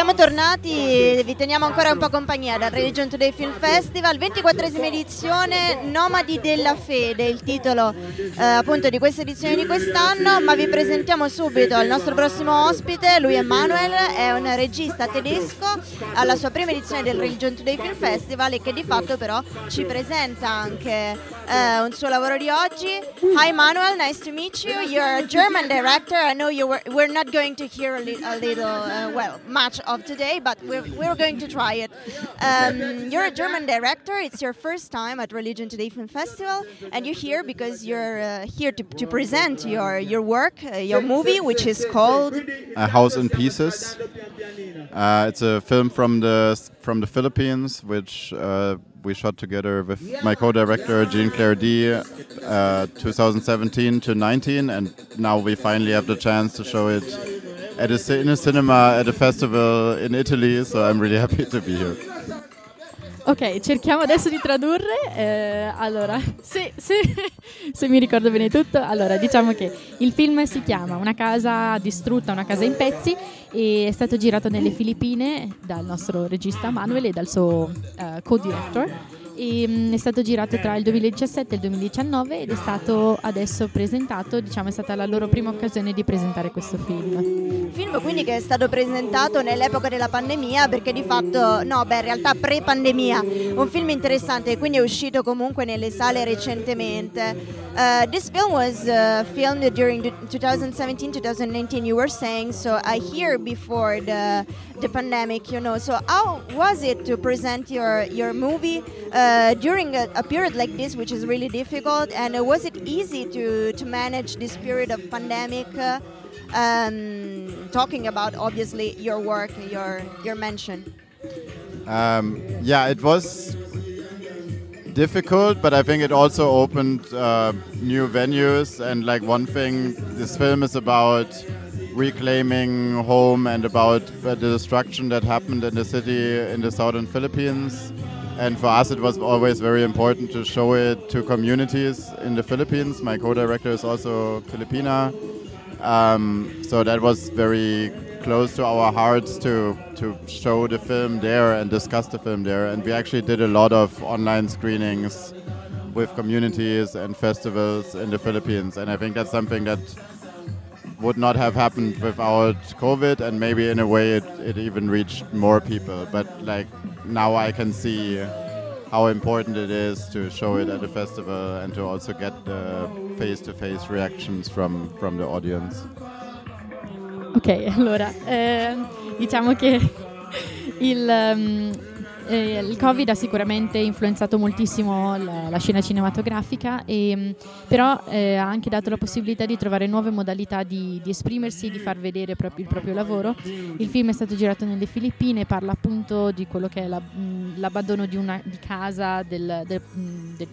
siamo tornati, vi teniamo ancora un po' compagnia dal Religion Today Film Festival, 24esima edizione, Nomadi della Fede, il titolo eh, appunto di questa edizione di quest'anno, ma vi presentiamo subito il nostro prossimo ospite, lui è Manuel, è un regista tedesco alla sua prima edizione del Religion Today Film Festival e che di fatto però ci presenta anche eh, un suo lavoro di oggi. Hi Manuel, nice to meet you. You're a German director. I know you were, we're not going to hear a, li- a little, uh, well, much of today, but we're, we're going to try it. Um, you're a German director. It's your first time at Religion Today Film Festival, and you're here because you're uh, here to, to present your your work, uh, your movie, which is called A House in Pieces. Uh, it's a film from the from the Philippines, which uh, we shot together with my co-director Jean Claire D, uh, 2017 to 19, and now we finally have the chance to show it at a, in a cinema at a festival in Italy. So I'm really happy to be here. Ok, cerchiamo adesso di tradurre. Eh, allora, se, se, se, mi ricordo bene tutto, allora diciamo che il film si chiama Una casa distrutta, una casa in pezzi e è stato girato nelle Filippine dal nostro regista Manuel e dal suo uh, co-director e, mm, è stato girato tra il 2017 e il 2019 ed è stato adesso presentato, diciamo è stata la loro prima occasione di presentare questo film. Film quindi che è stato presentato nell'epoca della pandemia perché di fatto, no beh in realtà pre-pandemia, un film interessante quindi è uscito comunque nelle sale recentemente. Uh, this film was uh, filmed during 2017-2019 you were saying so I hear before the, the pandemic you know so how was it to present your, your movie uh, uh, during a, a, period like this, which is really difficult, and uh, was it easy to, to manage this period of pandemic? Uh, um, talking about obviously your work, your your mention. Um, yeah, it was difficult, but I think it also opened uh, new venues. And like one thing, this film is about reclaiming home and about the destruction that happened in the city in the southern Philippines and for us, it was always very important to show it to communities in the Philippines. My co-director is also Filipina, um, so that was very close to our hearts to to show the film there and discuss the film there. And we actually did a lot of online screenings with communities and festivals in the Philippines. And I think that's something that would not have happened without COVID, and maybe in a way it, it even reached more people. But like now I can see how important it is to show it at a festival and to also get the face-to-face reactions from, from the audience. Ok, allora eh, diciamo che il, um, eh, il Covid ha sicuramente influenzato moltissimo la, la scena cinematografica, e, mm, però eh, ha anche dato la possibilità di trovare nuove modalità di, di esprimersi, di far vedere proprio il proprio lavoro. Il film è stato girato nelle Filippine, parla appunto di quello che è la, mm, l'abbandono di, una, di casa, del, del, mm, del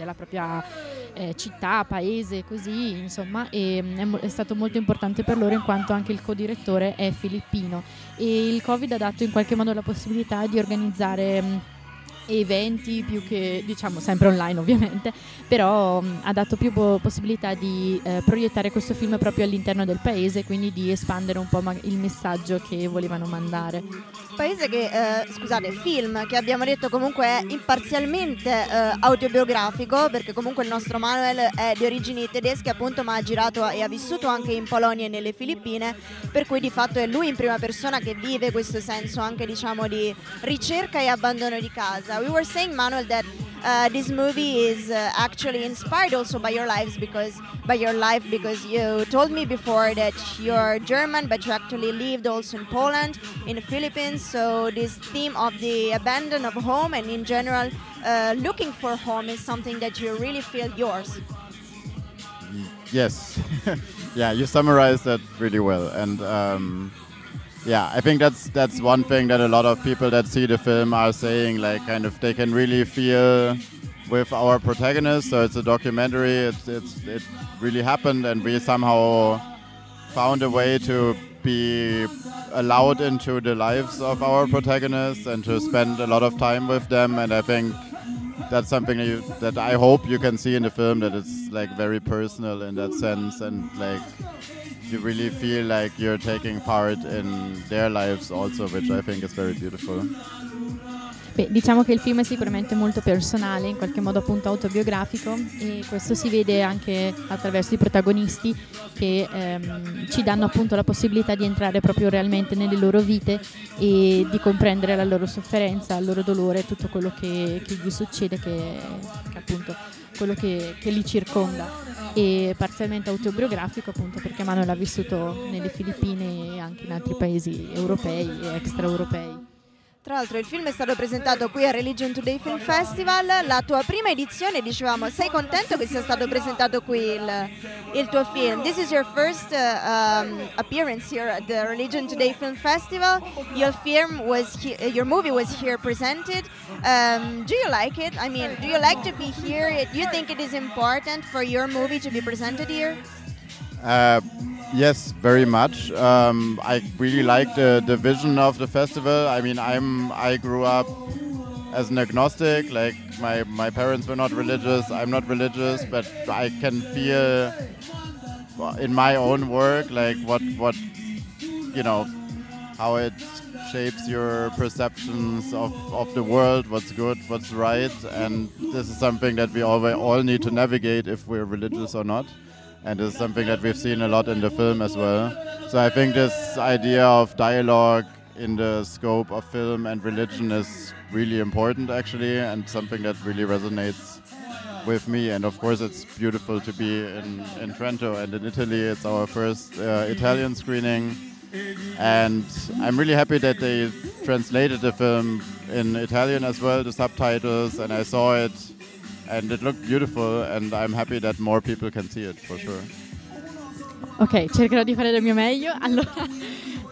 della propria eh, città, paese, così, insomma, e è, è, stato molto importante per loro in quanto anche il co-direttore è filippino. E il Covid ha dato in qualche modo la possibilità di organizzare mh, eventi più che diciamo sempre online ovviamente però mh, ha dato più po- possibilità di eh, proiettare questo film proprio all'interno del paese quindi di espandere un po' ma- il messaggio che volevano mandare. Paese che eh, scusate film che abbiamo detto comunque è imparzialmente eh, autobiografico perché comunque il nostro Manuel è di origini tedesche appunto ma ha girato e ha vissuto anche in Polonia e nelle Filippine per cui di fatto è lui in prima persona che vive questo senso anche diciamo di ricerca e abbandono di casa we were saying, Manuel, that uh, this movie is uh, actually inspired also by your lives because by your life because you told me before that you're German, but you actually lived also in Poland, in the Philippines. So this theme of the abandon of home and in general uh, looking for home is something that you really feel yours. Yes, yeah, you summarized that really well, and. Um, yeah, I think that's that's one thing that a lot of people that see the film are saying, like kind of they can really feel with our protagonist. So it's a documentary. It's it's it really happened, and we somehow found a way to be allowed into the lives of our protagonists and to spend a lot of time with them. And I think that's something that, you, that I hope you can see in the film that it's like very personal in that sense and like you really feel like you're taking part in their lives also, which I think is very beautiful. Beh, diciamo che il film è sicuramente molto personale, in qualche modo appunto autobiografico e questo si vede anche attraverso i protagonisti che ehm, ci danno appunto la possibilità di entrare proprio realmente nelle loro vite e di comprendere la loro sofferenza, il loro dolore, tutto quello che, che gli succede, che, che appunto quello che, che, li circonda e parzialmente autobiografico appunto perché Manuel ha vissuto nelle Filippine e anche in altri paesi europei e extraeuropei. Tra l'altro il film è stato presentato qui a Religion Today Film Festival, la tua prima edizione, dicevamo, sei contento che sia stato presentato qui il, il tuo film? This is your first uh, um, appearance here at the Religion Today Film Festival. Your film was he- uh, your movie was here presented. Um, do you like it? I mean, do you like to be here? Do you think it is important for your movie to be presented here? Uh, Yes, very much. Um, I really like the, the vision of the festival. I mean, I'm I grew up as an agnostic. Like my my parents were not religious. I'm not religious, but I can feel in my own work like what what you know how it shapes your perceptions of, of the world, what's good, what's right, and this is something that we all, all need to navigate if we're religious or not and it's something that we've seen a lot in the film as well. So I think this idea of dialogue in the scope of film and religion is really important actually and something that really resonates with me. And of course it's beautiful to be in, in Trento and in Italy. It's our first uh, Italian screening. And I'm really happy that they translated the film in Italian as well the subtitles and I saw it and it looked beautiful and I'm happy that more people can see it for sure. Ok, cercherò di fare del mio meglio. Allora,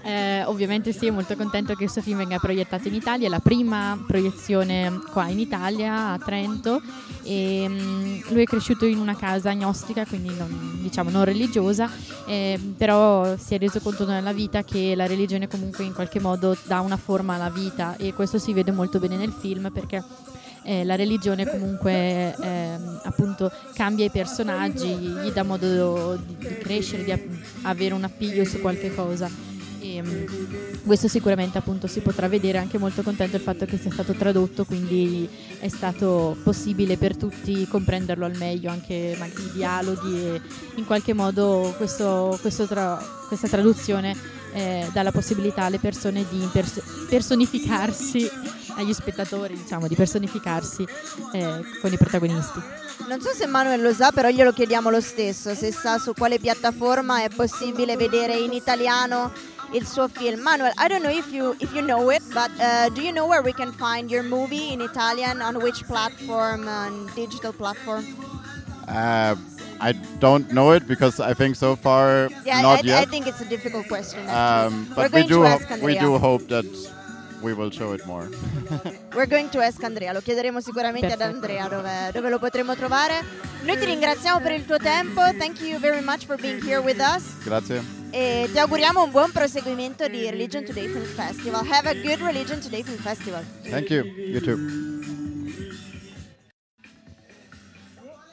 eh, ovviamente sì, molto contento che questo film venga proiettato in Italia, è la prima proiezione qua in Italia, a Trento, e um, lui è cresciuto in una casa agnostica, quindi non, diciamo non religiosa, eh, però si è reso conto nella vita che la religione comunque in qualche modo dà una forma alla vita e questo si vede molto bene nel film perché eh, la religione comunque eh, appunto cambia i personaggi, gli dà modo di, di crescere, di avere un appiglio su qualche cosa. E, um, questo sicuramente appunto si potrà vedere anche molto contento del fatto che sia stato tradotto quindi è stato possibile per tutti comprenderlo al meglio anche i dialoghi e in qualche modo questo, questo tra, questa traduzione eh, dà la possibilità alle persone di pers- personificarsi agli spettatori, diciamo, di personificarsi eh, con i protagonisti. Non so se Manuel lo sa, però glielo chiediamo lo stesso, se sa su quale piattaforma è possibile vedere in italiano il suo film. Manuel, I don't know if you if you know it, but uh, do you know where we can find your movie in Italian on which platform, uh, digital platform? Uh, I don't know it because I think so far yeah, not I, yet. I think it's a difficult question. Um, but we do we do hope that we will show it more. We're going to ask Andrea, lo chiederemo sicuramente Perfetto. ad Andrea dove, dove, lo potremo trovare. Noi ti ringraziamo per il tuo tempo, thank you very much for being here with us. Grazie. E ti auguriamo un buon proseguimento di Religion Today Film Festival. Have a good Religion Today Film Festival. Thank you, you too.